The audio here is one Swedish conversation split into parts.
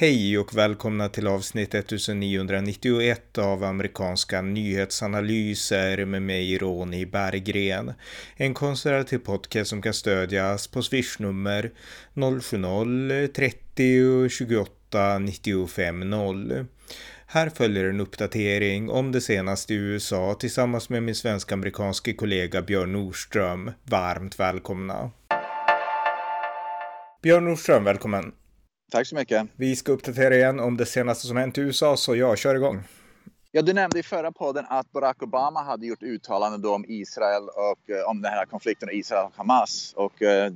Hej och välkomna till avsnitt 1991 av amerikanska nyhetsanalyser med mig Ronny Berggren. En konservativ podcast som kan stödjas på swishnummer 070-30 28 95 0. Här följer en uppdatering om det senaste i USA tillsammans med min svensk-amerikanske kollega Björn Nordström. Varmt välkomna! Björn Nordström, välkommen! Tack så mycket. Vi ska uppdatera igen om det senaste som hänt i USA, så jag kör igång. Ja, du nämnde i förra podden att Barack Obama hade gjort uttalanden om Israel och eh, om den här konflikten Israel och Hamas. Och eh,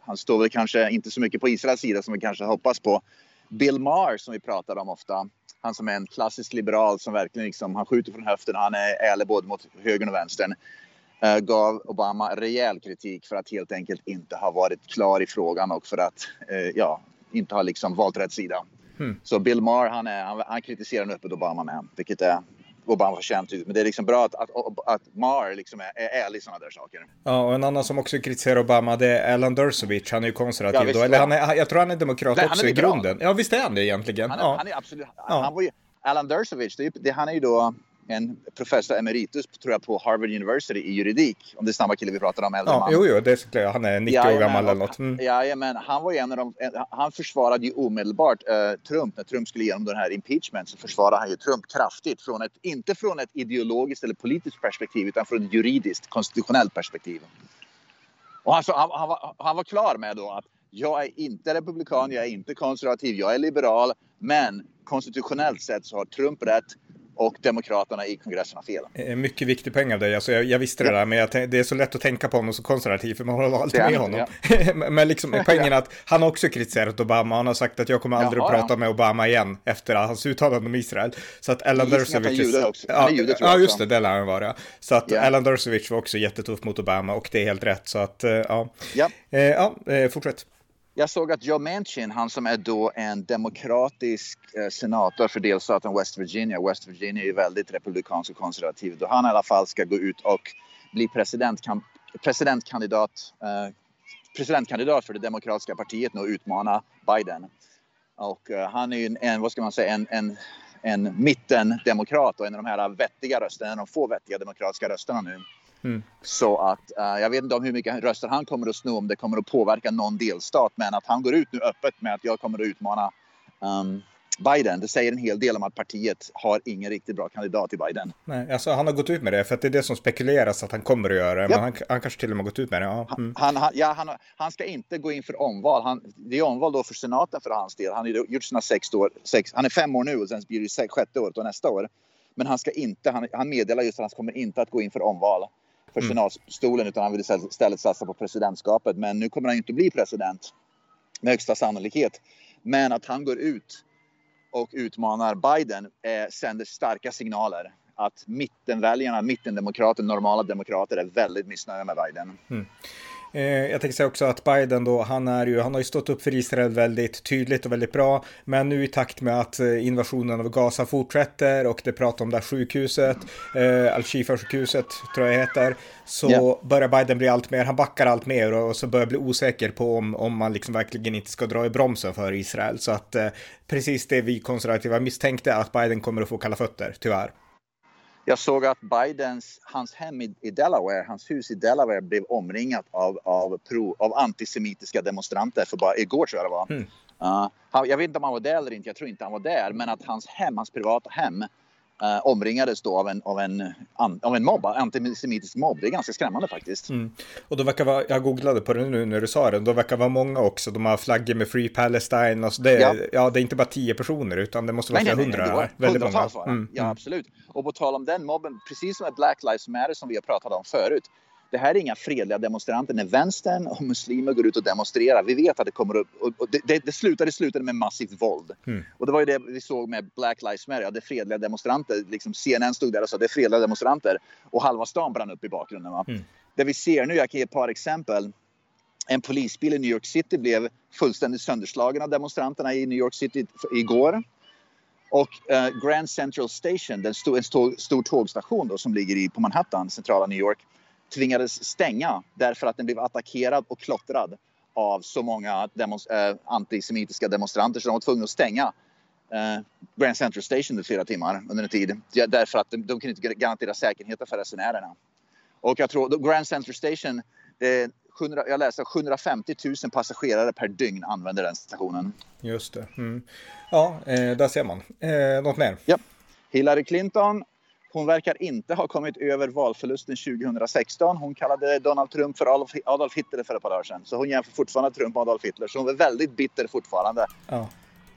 han står väl kanske inte så mycket på Israels sida som vi kanske hoppas på. Bill Maher som vi pratar om ofta, han som är en klassisk liberal som verkligen liksom, han skjuter från höften, han är ärlig både mot högern och vänstern. Eh, gav Obama rejäl kritik för att helt enkelt inte ha varit klar i frågan och för att eh, ja, inte har liksom valt rätt sida. Mm. Så Bill Maher, han, är, han, han kritiserar nu öppet Obama med, vilket är Obama förtjänt Men det är liksom bra att, att, att Maher liksom är, är ärlig i sådana där saker. Ja, och en annan som också kritiserar Obama det är Alan Dershowitz. Han är ju konservativ ja, visst, då. Eller han är, jag tror han är demokrat Nej, också är i grunden. Ja, visst är han det egentligen. Han är, ja. han är absolut... Ja. Han var ju, Alan Dershowitz, det, det, han är ju då en professor emeritus tror jag på Harvard University i juridik. Om det är samma kille vi pratar om, äldre ja, man. Jo, jo, det är såklart. Han är 90 ja, år gammal eller något. Mm. Ja, men han var en av de, han försvarade ju omedelbart uh, Trump. När Trump skulle igenom den här impeachment så försvarade han ju Trump kraftigt. Från ett, inte från ett ideologiskt eller politiskt perspektiv utan från ett juridiskt, konstitutionellt perspektiv. Och han, han, han, var, han var klar med då att jag är inte republikan, jag är inte konservativ, jag är liberal. Men konstitutionellt sett så har Trump rätt och Demokraterna i kongressen har fel. Eh, mycket viktig poäng av dig. Alltså jag, jag visste det där, men jag, det är så lätt att tänka på honom så konservativ, för man håller alltid med honom. Ja. men liksom, poängen är att han har också kritiserat Obama. Han har sagt att jag kommer aldrig Jaha, att prata ja. med Obama igen efter hans uttalande om Israel. Så att Alan Dershowitz... Ja, ja, just det, det lär han vara. Så att yeah. Alan Dershowitz var också jättetuff mot Obama och det är helt rätt. Så att, eh, ja. Ja, eh, ja fortsätt. Jag såg att Joe Manchin, han som är då en demokratisk eh, senator för delstaten West Virginia. West Virginia är ju väldigt republikansk och konservativ. Då han i alla fall ska gå ut och bli presidentkandidat, eh, presidentkandidat för det demokratiska partiet och utmana Biden. Och eh, han är ju en, en, vad ska man säga, en, en, en mittendemokrat och en av de här vettiga rösterna, en av de få vettiga demokratiska rösterna nu. Mm. Så att uh, jag vet inte om hur mycket röster han kommer att sno, om det kommer att påverka någon delstat. Men att han går ut nu öppet med att jag kommer att utmana um, Biden. Det säger en hel del om att partiet har ingen riktigt bra kandidat i Biden. Nej, alltså han har gått ut med det för att det är det som spekuleras att han kommer att göra. Ja. Men han, han kanske till och med gått ut med det. Ja. Mm. Han, han, ja, han, ska inte gå in för omval. Han, det är omval då för senaten för hans del. Han har gjort sina sex år. Sex, han är fem år nu och sen blir det sex, sjätte året och nästa år. Men han ska inte, han meddelar just att han kommer inte att gå in för omval för mm. senatsstolen utan han vill istället satsa på presidentskapet. Men nu kommer han inte bli president med högsta sannolikhet. Men att han går ut och utmanar Biden eh, sänder starka signaler att mittenväljarna, mittendemokrater, normala demokrater är väldigt missnöjda med Biden. Mm. Eh, jag tänker säga också att Biden då, han, är ju, han har ju stått upp för Israel väldigt tydligt och väldigt bra. Men nu i takt med att eh, invasionen av Gaza fortsätter och det pratar om det här sjukhuset, eh, Al-Shifa-sjukhuset tror jag heter, så yeah. börjar Biden bli allt mer, han backar allt mer och så börjar bli osäker på om, om man liksom verkligen inte ska dra i bromsen för Israel. Så att eh, precis det vi konservativa misstänkte att Biden kommer att få kalla fötter, tyvärr. Jag såg att Bidens, hans hem i, i, Delaware, hans hus i Delaware blev omringat av, av, pro, av antisemitiska demonstranter för bara igår tror jag det var. Mm. Uh, jag vet inte om han var där eller inte, jag tror inte han var där, men att hans hem, hans privata hem eh, omringades då av en, av en, av en mobb, antisemitisk mobb. Det är ganska skrämmande faktiskt. Mm. Och då verkar vara, jag googlade på det nu när du sa det, då verkar vara många också. De har flaggor med Free Palestine. Alltså det, ja. ja, det är inte bara tio personer utan det måste vara flera hundra. Nej, nej, väldigt många. Mm. Ja, mm. absolut. Och på tal om den mobben, precis som med Black Lives Matter som vi har pratat om förut det här är inga fredliga demonstranter. När vänstern och muslimer går ut och demonstrerar, vi vet att det kommer upp... Och det, det, det slutade, slutade med massivt våld. Mm. Och det var ju det vi såg med Black Lives Matter. Det är fredliga demonstranter. Liksom CNN stod där och sa det är fredliga demonstranter. Och halva stan brann upp i bakgrunden. Va? Mm. Det vi ser nu, jag kan ge ett par exempel. En polisbil i New York City blev fullständigt sönderslagen av demonstranterna i New York City igår. Och uh, Grand Central Station, den stod, en stor, stor tågstation då, som ligger i, på Manhattan, centrala New York, tvingades stänga därför att den blev attackerad och klottrad av så många demos, äh, antisemitiska demonstranter så de var tvungna att stänga äh, Grand Central Station i flera timmar under en tid. Därför att de, de kunde inte garantera säkerheten för resenärerna. Och jag tror Grand Central Station, det är 700, jag läste 750 000 passagerare per dygn använder den stationen. Just det. Mm. Ja, eh, där ser man. Eh, något mer? Ja. Hillary Clinton, hon verkar inte ha kommit över valförlusten 2016. Hon kallade Donald Trump för Adolf Hitler för ett par dagar sedan. Så hon jämför fortfarande Trump med Adolf Hitler. Så hon är väldigt bitter fortfarande. Ja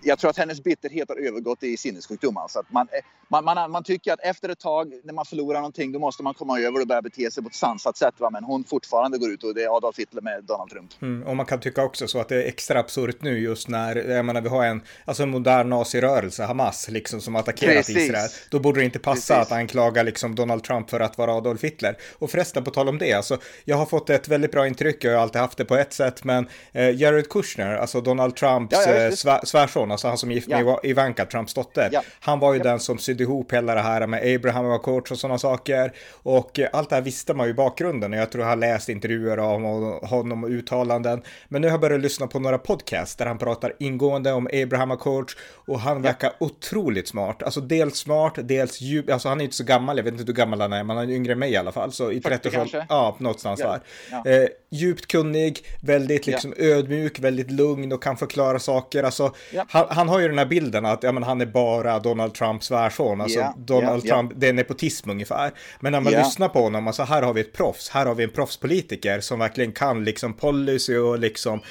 jag tror att hennes bitterhet har övergått i sinnessjukdom. Alltså att man, man, man, man, tycker att efter ett tag när man förlorar någonting då måste man komma över och börja bete sig på ett sansat sätt. Va? Men hon fortfarande går ut och det är Adolf Hitler med Donald Trump. Mm, och man kan tycka också så att det är extra absurt nu just när jag menar, vi har en, alltså en modern nazirörelse, Hamas, liksom, som attackerat Precis. Israel. Då borde det inte passa Precis. att anklaga liksom, Donald Trump för att vara Adolf Hitler. Och förresten, på tal om det, alltså, jag har fått ett väldigt bra intryck, jag har alltid haft det på ett sätt, men eh, Jared Kushner, alltså Donald Trumps ja, ja, eh, svärson, alltså han som gift med ja. Ivanka, Trumps dotter. Ja. Han var ju ja. den som sydde ihop hela det här med Abraham och Coach och sådana saker. Och allt det här visste man ju i bakgrunden och jag tror jag har läst intervjuer av honom och uttalanden. Men nu har jag börjat lyssna på några podcasts där han pratar ingående om Abraham och Coach och han verkar otroligt smart. Alltså dels smart, dels djup, alltså han är inte så gammal, jag vet inte hur gammal han är, men han är yngre än mig i alla fall. Så i 30 års ja, någonstans där. Eh, djupt kunnig, väldigt liksom ödmjuk, väldigt lugn och kan förklara saker. Alltså, han, han har ju den här bilden att ja, men han är bara Donald Trumps svärson. Alltså yeah, Donald yeah, Trump, yeah. det är nepotism ungefär. Men när man lyssnar på honom, alltså här har vi ett proffs, här har vi en proffspolitiker som verkligen kan liksom policy och liksom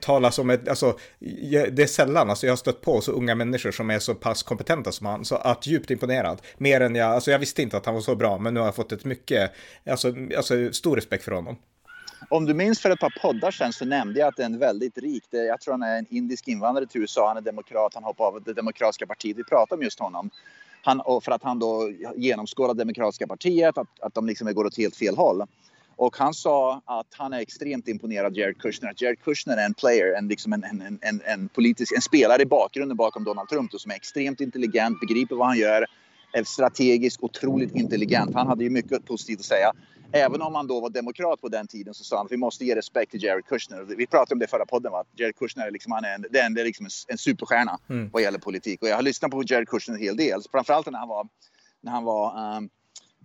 tala som ett, alltså det är sällan, alltså jag har stött på så unga människor som är så pass kompetenta som han, så att djupt imponerad. Mer än jag, alltså jag visste inte att han var så bra, men nu har jag fått ett mycket, alltså, alltså stor respekt för honom. Om du minns för ett par poddar sen så nämnde jag att det är en väldigt rik, jag tror han är en indisk invandrare till USA, han är demokrat, han hoppade av det demokratiska partiet. Vi pratade om just honom. Han, för att han då genomskådar demokratiska partiet, att, att de liksom går åt helt fel håll. Och han sa att han är extremt imponerad av Jared Kushner. Att Jared Kushner är en player, en, liksom en, en, en, en, politisk, en spelare i bakgrunden bakom Donald Trump då, som är extremt intelligent, begriper vad han gör, är strategisk, otroligt intelligent. Han hade ju mycket positivt att säga. Även om han då var demokrat på den tiden så sa han att vi måste ge respekt till Jared Kushner. Vi pratade om det förra podden, va? Jared Kushner är, liksom, han är, en, det är liksom en, en superstjärna mm. vad gäller politik. Och jag har lyssnat på Jared Kushner en hel del, framförallt när han var, när han var um,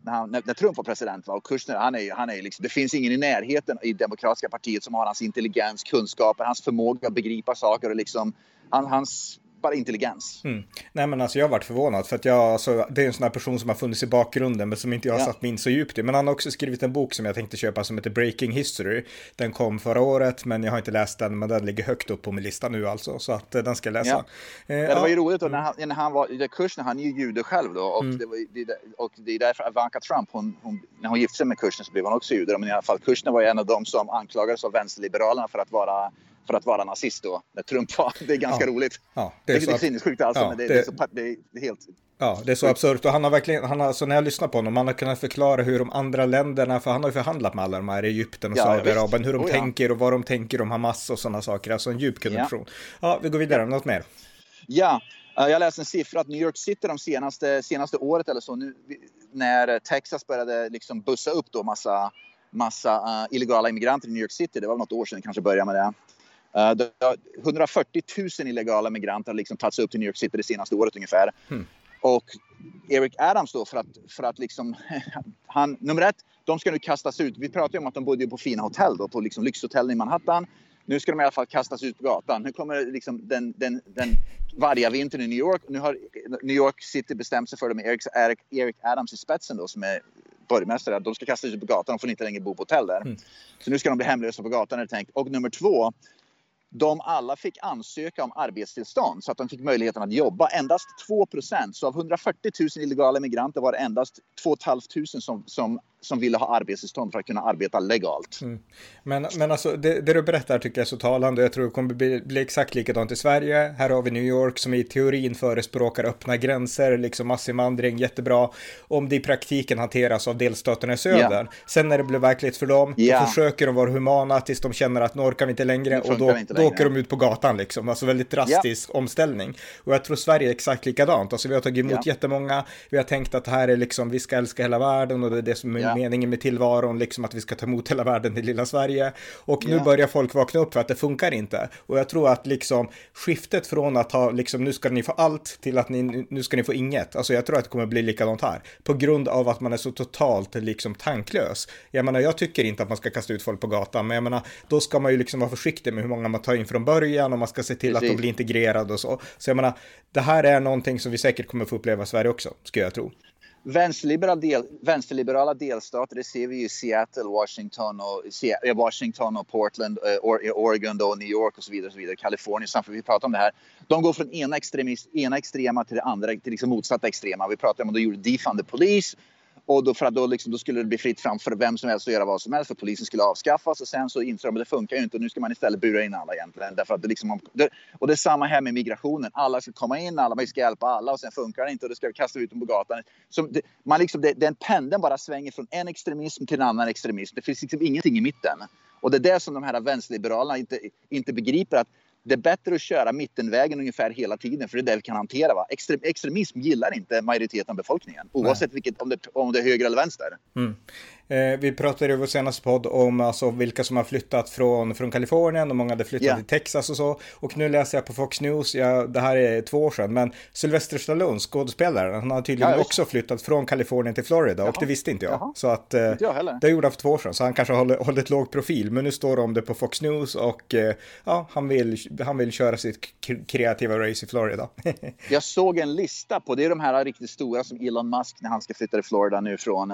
när, han, när, när, Trump var president. Va? Och Kushner, han är, han är liksom, det finns ingen i närheten i Demokratiska partiet som har hans intelligens, kunskaper, hans förmåga att begripa saker och liksom, han, hans bara intelligens. Mm. Nej men alltså jag har varit förvånad för att jag, alltså, det är en sån här person som har funnits i bakgrunden men som inte jag har ja. satt mig in så djupt i. Men han har också skrivit en bok som jag tänkte köpa som heter Breaking History. Den kom förra året men jag har inte läst den men den ligger högt upp på min lista nu alltså. Så att eh, den ska jag läsa. Ja. Eh, ja, det var ju roligt då när han, när han var i kursen, han är ju jude själv då och, mm. det, var, det, och det är därför Ivanka Trump, hon, hon, när hon gifte sig med Kushner så blev hon också jude. Men i alla fall Kushner var ju en av dem som anklagades av vänsterliberalerna för att vara för att vara nazist då, när Trump var. Det är ganska ja. roligt. Ja, det är, det är sinnessjukt alltså, ja, men det, det, det, är så, det, är helt... Ja, det är så absurt och han har verkligen, han har, så alltså när jag lyssnar på honom, han har kunnat förklara hur de andra länderna, för han har ju förhandlat med alla de här, Egypten och ja, Saudiarabien, hur de oh, tänker och vad de tänker om Hamas och sådana saker, alltså en djup person. Ja, vi går vidare, något mer? Ja, eh, jag läste en siffra att New York City de senaste, senaste året eller så, nu, när Texas började liksom bussa upp då massa, massa uh, illegala immigranter i New York City, det var något år sedan kanske började med det. 140 000 illegala migranter har liksom tagits upp till New York City det senaste året ungefär. Mm. Och Eric Adams då för att, för att liksom, han, nummer ett, de ska nu kastas ut. Vi pratade om att de bodde på fina hotell då, på liksom lyxhotell i Manhattan. Nu ska de i alla fall kastas ut på gatan. Nu kommer liksom den, den, den varje vinter i New York. Nu har New York City bestämt sig för det med Eric, Eric, Eric Adams i spetsen då som är borgmästare. De ska kastas ut på gatan. De får inte längre bo på hotell där. Mm. Så nu ska de bli hemlösa på gatan är det tänkt. Och nummer två, de alla fick ansöka om arbetstillstånd så att de fick möjligheten att jobba. Endast 2 procent, så av 140 000 illegala migranter var det endast 2 500 som, som som ville ha arbetstillstånd för att kunna arbeta legalt. Mm. Men, men alltså det, det, du berättar tycker jag är så talande. Jag tror det kommer bli, bli exakt likadant i Sverige. Här har vi New York som i teorin förespråkar öppna gränser, liksom massinvandring, jättebra. Om det i praktiken hanteras av delstaterna i södern. Yeah. Sen när det blir verklighet för dem, yeah. då försöker de vara humana tills de känner att nu orkar vi inte längre och då, längre. då åker de ut på gatan liksom. Alltså väldigt drastisk yeah. omställning. Och jag tror Sverige är exakt likadant. Alltså vi har tagit emot yeah. jättemånga, vi har tänkt att det här är liksom, vi ska älska hela världen och det är det som är yeah. meningen med tillvaron, liksom att vi ska ta emot hela världen i lilla Sverige. Och nu börjar folk vakna upp för att det funkar inte. Och jag tror att liksom skiftet från att ha liksom nu ska ni få allt till att ni, nu ska ni få inget. Alltså jag tror att det kommer bli likadant här. På grund av att man är så totalt liksom tanklös. Jag menar, jag tycker inte att man ska kasta ut folk på gatan, men jag menar, då ska man ju liksom vara försiktig med hur många man tar in från början och man ska se till Precis. att de blir integrerade och så. Så jag menar, det här är någonting som vi säkert kommer få uppleva i Sverige också, skulle jag tro. Vänsterliberala, del, vänsterliberala delstater, det ser vi ju i Seattle, Washington och, eh, Washington och Portland, eh, eh, Oregon och New York och så vidare. Och så vidare. Kalifornien, för vi pratar om det här. De går från ena, extremist, ena extrema till det andra, till liksom motsatta extrema. Vi pratar om att de gjorde defund the police och då, för att då, liksom, då skulle det bli fritt fram för vem som helst att göra vad som helst för polisen skulle avskaffas och sen så insåg de att det funkar ju inte och nu ska man istället bura in alla egentligen. Därför att det liksom, det, och det är samma här med migrationen. Alla ska komma in, alla, vi ska hjälpa alla och sen funkar det inte och då ska vi kasta ut dem på gatan. Så det, man liksom, det, den pendeln bara svänger från en extremism till en annan extremism. Det finns liksom ingenting i mitten. Och det är det som de här vänsterliberalerna inte, inte begriper att det är bättre att köra mittenvägen ungefär hela tiden för det är det vi kan hantera. Va? Extrem, extremism gillar inte majoriteten av befolkningen oavsett vilket, om, det, om det är höger eller vänster. Mm. Eh, vi pratade i vår senaste podd om alltså, vilka som har flyttat från, från Kalifornien och många hade flyttat yeah. till Texas och så. Och nu läser jag på Fox News, ja, det här är två år sedan, men Sylvester Stallone, skådespelaren, han har tydligen ja, också flyttat från Kalifornien till Florida Jaha. och det visste inte jag. Jaha. Så att, eh, inte jag det gjorde han för två år sedan, så han kanske håller, håller ett låg profil. Men nu står det om det på Fox News och eh, ja, han vill, han vill köra sitt kreativa race i Florida. jag såg en lista på, det är de här riktigt stora som Elon Musk när han ska flytta till Florida nu från,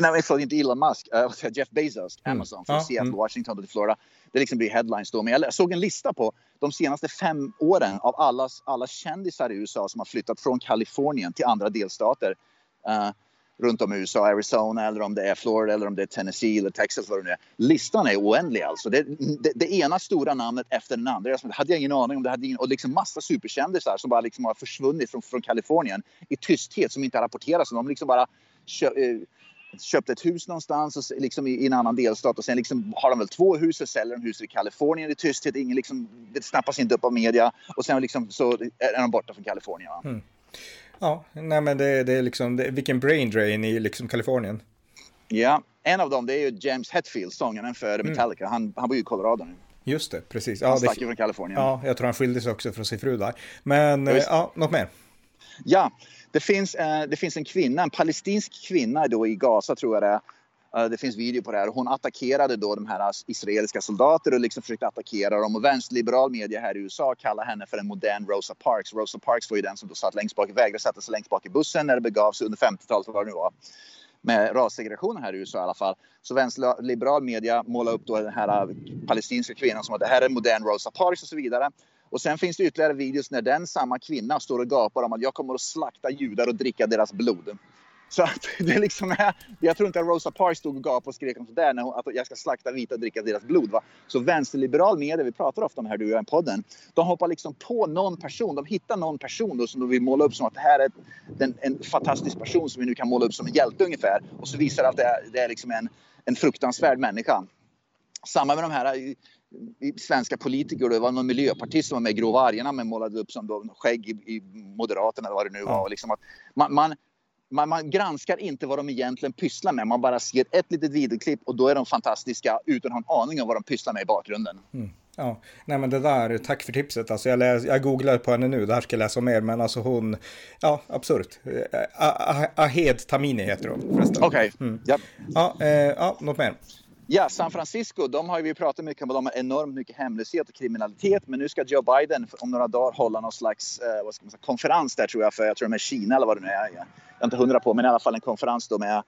nej förlåt inte Elon Musk, uh, Jeff Bezos, mm. Amazon från ja, Seattle, mm. Washington till Florida. Det liksom blir headlines då. Men jag såg en lista på de senaste fem åren av alla, alla kändisar i USA som har flyttat från Kalifornien till andra delstater. Uh, runt om i USA, Arizona eller om det är Florida eller om det är Tennessee eller Texas. Vad det är. Listan är oändlig alltså. Det, det, det, ena stora namnet efter den andra. Jag hade ingen aning om det. Hade ingen, och liksom massa superkändisar som bara liksom har försvunnit från, från Kalifornien i tysthet som inte rapporteras. De liksom bara kö, eh, köpt ett hus någonstans och, liksom i, i, en annan delstat och sen liksom har de väl två hus och säljer de huset i Kalifornien i tysthet. Ingen liksom, det snappas inte upp av media och sen liksom så är de borta från Kalifornien. Mm. Ja, nej men det, det är liksom, det, vilken brain drain i liksom Kalifornien. Ja, en av dem det är ju James Hetfield, sångaren för mm. Metallica. Mm. Han, han bor ju i Colorado nu. Just det, precis. Ja, han stack ju från Kalifornien. Ja, jag tror han skildes också från sin fru där. Men, ja, ja något mer? Ja, det finns, eh, det finns en kvinna, en palestinsk kvinna då i Gaza tror jag det är. Eh, det finns video på det här. Hon attackerade då de här israeliska soldater och liksom försökte attackera dem. Och vänsterliberal media här i USA kallar henne för en modern Rosa Parks. Rosa Parks var ju den som då satt längst bak, vägrade sätta sig längst bak i bussen när det begav sig under 50-talet, vad det nu var. Med rassegregationen här i USA i alla fall. Så vänsterliberal media målar upp då den här palestinska kvinnan som att det här är modern Rosa Parks och så vidare. Och sen finns det ytterligare videos när den samma kvinna står och gapar om att jag kommer att slakta judar och dricka deras blod. Så att det liksom är, jag tror inte att Rosa Parks stod och gapade och skrek om sådär när hon, att jag ska slakta vita och dricka deras blod. Va? Så vänsterliberal media, vi pratar ofta om det här du och jag i podden, de hoppar liksom på någon person, de hittar någon person då som de vill måla upp som att det här är en, en fantastisk person som vi nu kan måla upp som en hjälte ungefär. Och så visar det att det är, det är liksom en, en fruktansvärd människa. Samma med de här svenska politiker. Det var någon miljöpartist som var med i Grå vargarna men målade upp som då skägg i, i Moderaterna eller vad det nu var. Och liksom att man, man, man, man, granskar inte vad de egentligen pysslar med. Man bara ser ett litet videoklipp och då är de fantastiska utan att ha en aning om vad de pysslar med i bakgrunden. Mm. Ja, nej men det där, tack för tipset. Alltså jag, läs, jag googlar på henne nu, det här ska jag läsa mer, men alltså hon, ja absurt. Ahed Tamini heter hon förresten. Okej, okay. mm. yep. ja, eh, ja, något mer? Ja, San Francisco, de har vi pratat mycket om. De har enormt mycket hemlöshet och kriminalitet. Men nu ska Joe Biden om några dagar hålla någon slags eh, vad ska man säga, konferens där tror jag. För jag tror det är Kina eller vad det nu är. Jag, är inte hundra på, men i alla fall en konferens då med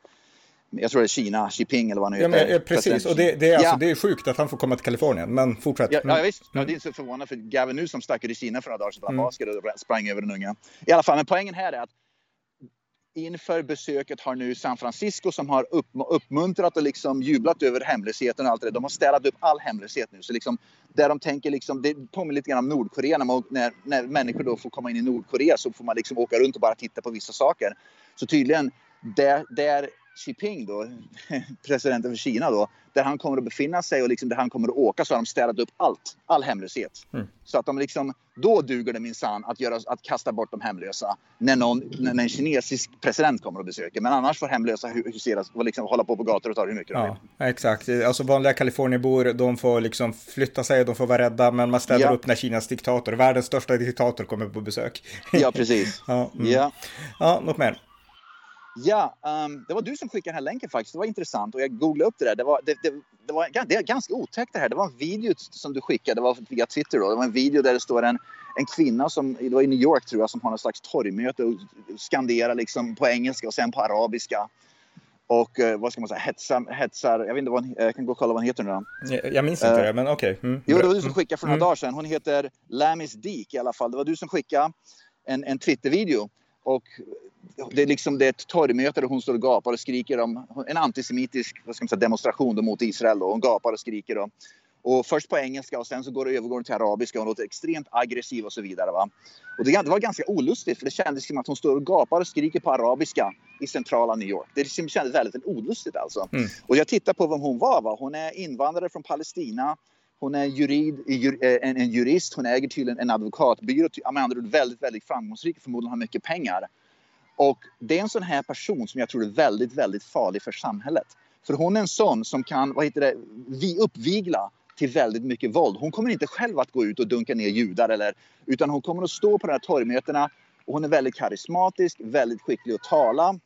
jag tror det är Kina, Xi Jinping eller vad han ja, heter. Men, precis, och det, det, är, alltså, det är sjukt att han får komma till Kalifornien, men fortsätt. Ja, ja visst. Ja, det är så förvånande för Gavin nu som stack ut i Kina för några dagar sedan mm. basket och sprang över den unga. I alla fall, men poängen här är att inför besöket har nu San Francisco som har upp, uppmuntrat och liksom jublat över hemlösheten och allt det De har städat upp all hemlöshet nu. Så liksom, där de tänker liksom, det påminner lite grann om Nordkorea. När, man, när, när människor då får komma in i Nordkorea så får man liksom åka runt och bara titta på vissa saker. Så tydligen, där, där Jinping då, presidenten för Kina då, där han kommer att befinna sig och liksom där han kommer att åka så har de städat upp allt, all hemlöshet. Mm. Så att de liksom, då duger det minsann att, att kasta bort de hemlösa när, någon, när en kinesisk president kommer och besöker. Men annars får hemlösa huseras och liksom hålla på på gator och torg hur mycket ja, de vill. Exakt, alltså vanliga Kalifornienbor, de får liksom flytta sig, de får vara rädda, men man städar ja. upp när Kinas diktator, världens största diktator, kommer på besök. Ja, precis. ja, mm. ja. ja, något mer? Ja, um, det var du som skickade den här länken faktiskt. Det var intressant och jag googlade upp det där. Det var, det, det, det var det är ganska otäckt det här. Det var en video som du skickade, det var via Twitter då. Det var en video där det står en, en kvinna som, det var i New York tror jag, som har någon slags torgmöte och skanderar liksom på engelska och sen på arabiska. Och uh, vad ska man säga, hetsar, hetsar, jag vet inte vad jag kan gå och kolla vad hon heter nu då. Jag, jag minns inte uh, det, men okej. Okay. Mm. Jo, det var du som skickade för några mm. dagar sedan. Hon heter Lamis Deek i alla fall. Det var du som skickade en, en Twitter-video. Och det är liksom det är ett torgmöte där hon står och gapar och skriker om en antisemitisk vad ska man säga, demonstration mot Israel. Då. Hon gapar och skriker. Då. Och först på engelska och sen så går det, övergår till arabiska. Hon låter extremt aggressiv och så vidare. Va? Och det, var ganska olustigt för det kändes som att hon står och gapar och skriker på arabiska i centrala New York. Det liksom kändes väldigt, väldigt olustigt alltså. Mm. Och jag tittar på vem hon var. Va? Hon är invandrare från Palestina. Hon är jurid, eh, en, en jurist, hon äger tydligen en advokatbyrå. Med andra ord väldigt, väldigt framgångsrik, förmodligen har mycket pengar. Och det är en sån här person som jag tror är väldigt, väldigt farlig för samhället. För hon är en sån som kan, vad heter det, vi uppvigla till väldigt mycket våld. Hon kommer inte själv att gå ut och dunka ner judar eller, utan hon kommer att stå på de här torgmötena och hon är väldigt karismatisk, väldigt skicklig att tala,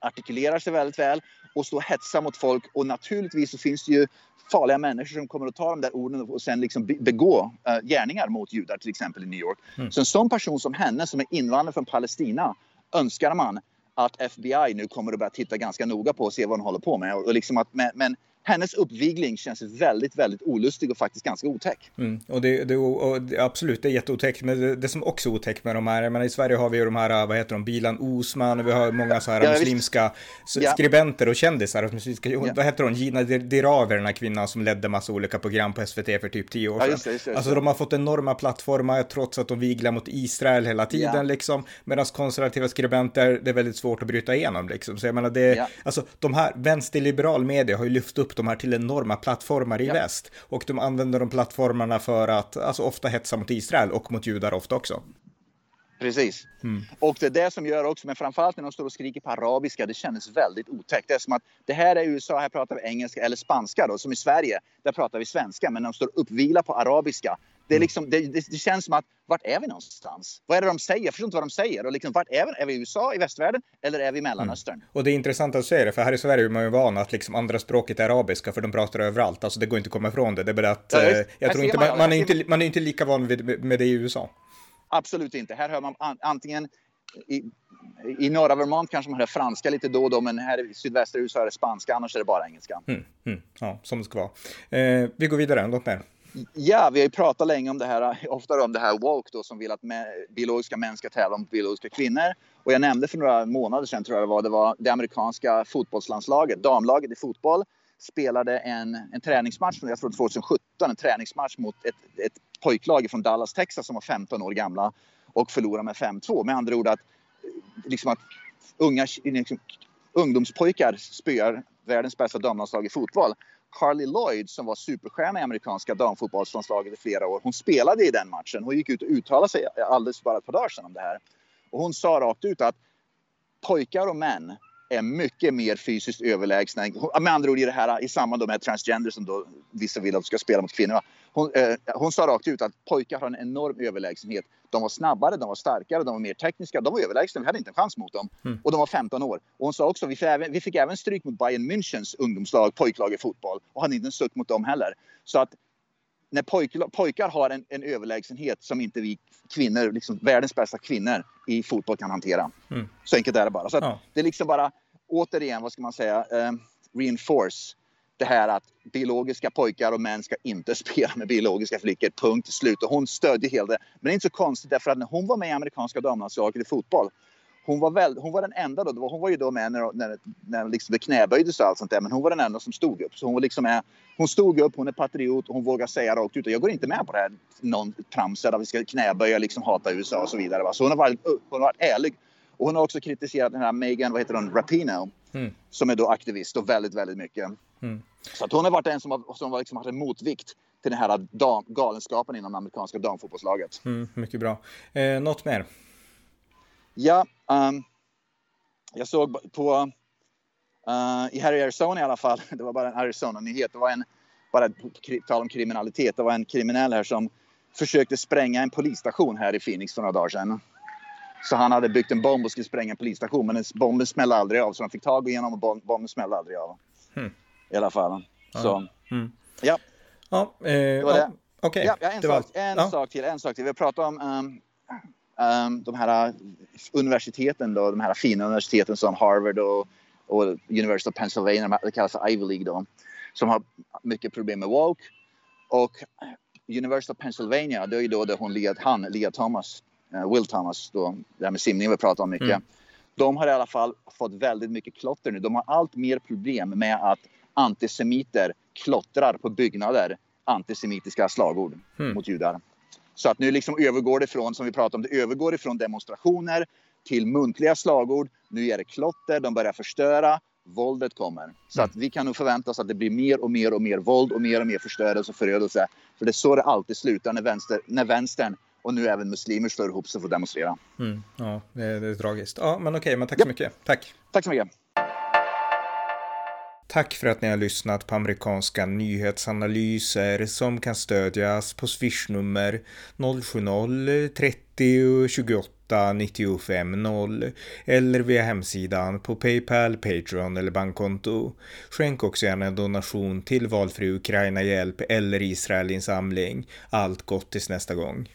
artikulerar sig väldigt väl och stå och hetsa mot folk. Och naturligtvis så finns det ju farliga människor som kommer att ta de där orden och sen liksom begå uh, gärningar mot judar, till exempel i New York. Mm. Så en sån person som henne, som är invandrare från Palestina, önskar man att FBI nu kommer att börja titta ganska noga på och se vad hon håller på med. Och liksom att, men, men hennes uppvigling känns väldigt, väldigt olustig och faktiskt ganska otäck. Mm. Och, det, det, och absolut, det är jätteotäckt. Men det, det som också är otäckt med de här, men i Sverige har vi ju de här, vad heter de, Bilan Osman, och vi har många så här ja, muslimska visst. skribenter och kändisar. Muslimska, ja. Vad heter hon, Gina Dirawi, den här kvinnan som ledde massa olika program på SVT för typ tio år sedan. Ja, just just alltså de har fått enorma plattformar trots att de viglar mot Israel hela tiden ja. liksom. Medan konservativa skribenter, det är väldigt svårt att bryta igenom liksom. Så jag menar, det, ja. alltså de här vänsterliberal media har ju lyft upp de här till enorma plattformar i ja. väst. Och de använder de plattformarna för att, alltså ofta hetsa mot Israel och mot judar ofta också. Precis. Mm. Och det är det som gör också, men framförallt när de står och skriker på arabiska, det kändes väldigt otäckt. Det är som att det här är USA, här pratar vi engelska eller spanska då, som i Sverige, där pratar vi svenska, men de står uppvila på arabiska. Det, är mm. liksom, det, det, det, känns som att vart är vi någonstans? Vad är det de säger? Jag förstår inte vad de säger. Och liksom, vart är vi? Är vi i USA, i västvärlden eller är vi i Mellanöstern? Mm. Och det är intressant att säga det, för här i Sverige är man ju van att liksom andra språket är arabiska, för de pratar överallt. Alltså det går inte att komma ifrån det. Det är bara att ja, eh, jag tror inte, man, man, är inte, man är inte lika van vid, med det i USA. Absolut inte. Här hör man antingen i, i norra Vermont kanske man hör franska lite då och då, men här i sydvästra USA är det spanska, annars är det bara engelska. Mm, mm, ja, som det ska vara. Eh, vi går vidare, något mer? Ja, vi har ju pratat länge om det här, ofta om det här woke då som vill att biologiska män ska tävla mot biologiska kvinnor. Och jag nämnde för några månader sedan tror jag det var, det var det amerikanska fotbollslandslaget, damlaget i fotboll spelade en, en träningsmatch, jag tror 2017, en träningsmatch mot ett, ett pojklag från Dallas, Texas som var 15 år gamla och förlorade med 5-2. Med andra ord att, liksom att unga, liksom, ungdomspojkar spöar världens bästa damlandslag i fotboll. Carly Lloyd som var superstjärna i amerikanska damfotbollslandslaget i flera år. Hon spelade i den matchen. Hon gick ut och uttalade sig alldeles bara ett par dagar sedan om det här. Och hon sa rakt ut att pojkar och män är mycket mer fysiskt överlägsna. Med andra ord i det här i samband med transgender som då vissa vill att ska spela mot kvinnor. Hon, eh, hon sa rakt ut att pojkar har en enorm överlägsenhet. De var snabbare, de var starkare, de var mer tekniska. De var överlägsna, vi hade inte en chans mot dem. Mm. Och de var 15 år. Och hon sa också, vi fick även, vi fick även stryk mot Bayern Münchens ungdomslag, pojklag i fotboll. Och hade inte en suck mot dem heller. Så att när pojkar, pojkar har en, en, överlägsenhet som inte vi kvinnor, liksom världens bästa kvinnor i fotboll kan hantera. Mm. Så enkelt är det bara. Så ja. det är liksom bara, återigen, vad ska man säga, eh, reinforce det här att biologiska pojkar och män ska inte spela med biologiska flickor. Punkt slut. Och hon stödjer hela det. Men det är inte så konstigt därför att när hon var med i amerikanska damlandslaget i fotboll hon var, väl, hon var den enda då, hon var ju då med när, när, när liksom det knäböjdes och allt sånt där, men hon var den enda som stod upp. Så hon, var liksom är, hon stod upp, hon är patriot och hon vågar säga rakt ut, jag går inte med på det här någon tramset att vi ska knäböja, liksom hata USA och så vidare. Va? Så hon har, varit, hon har varit ärlig. Och hon har också kritiserat den här Megan, vad heter hon, Rapino mm. som är då aktivist och väldigt, väldigt mycket. Mm. Så att hon har varit en som har, som har liksom haft en motvikt till den här dam, galenskapen inom amerikanska damfotbollslaget. Mm, mycket bra. Eh, något mer? Ja, um, jag såg på uh, i här i Arizona i alla fall. Det var bara en Arizona-nyhet. Det var en bara tal om kriminalitet. Det var en kriminell här som försökte spränga en polisstation här i Phoenix för några dagar sedan. Så han hade byggt en bomb och skulle spränga en polisstation men bomben smällde aldrig av så de fick tag igenom och bomben smällde aldrig av. Mm. I alla fall. Så, mm. ja. Ja, eh, det var det. Okej. Okay. Ja, en, sak, en ja. sak till, en sak till. Vi pratat om um, de här uh, universiteten då, de här fina universiteten som Harvard och, och University of Pennsylvania, det kallas Ivy League då, som har mycket problem med woke. Och University of Pennsylvania, det är ju då där hon Lia, han, Lia Thomas, uh, Will Thomas, då, det här med simning vi pratar om mycket. Mm. De har i alla fall fått väldigt mycket klotter nu. De har allt mer problem med att antisemiter klottrar på byggnader antisemitiska slagord mm. mot judar. Så att nu liksom övergår det från, som vi pratade om, det övergår ifrån demonstrationer till muntliga slagord. Nu är det klotter, de börjar förstöra, våldet kommer. Så mm. att vi kan nog förvänta oss att det blir mer och mer och mer våld och mer och mer förstörelse och förödelse. För det är så det alltid slutar när, vänster, när vänstern och nu även muslimer slår ihop sig för att demonstrera. Mm. Ja, det är, det är tragiskt. Ja, men okej, men tack ja. så mycket. Tack. Tack så mycket. Tack för att ni har lyssnat på amerikanska nyhetsanalyser som kan stödjas på swishnummer 070-30 28 95 0 eller via hemsidan på Paypal, Patreon eller bankkonto. Skänk också gärna en donation till valfri Ukraina-hjälp eller Israelinsamling. Allt gott tills nästa gång.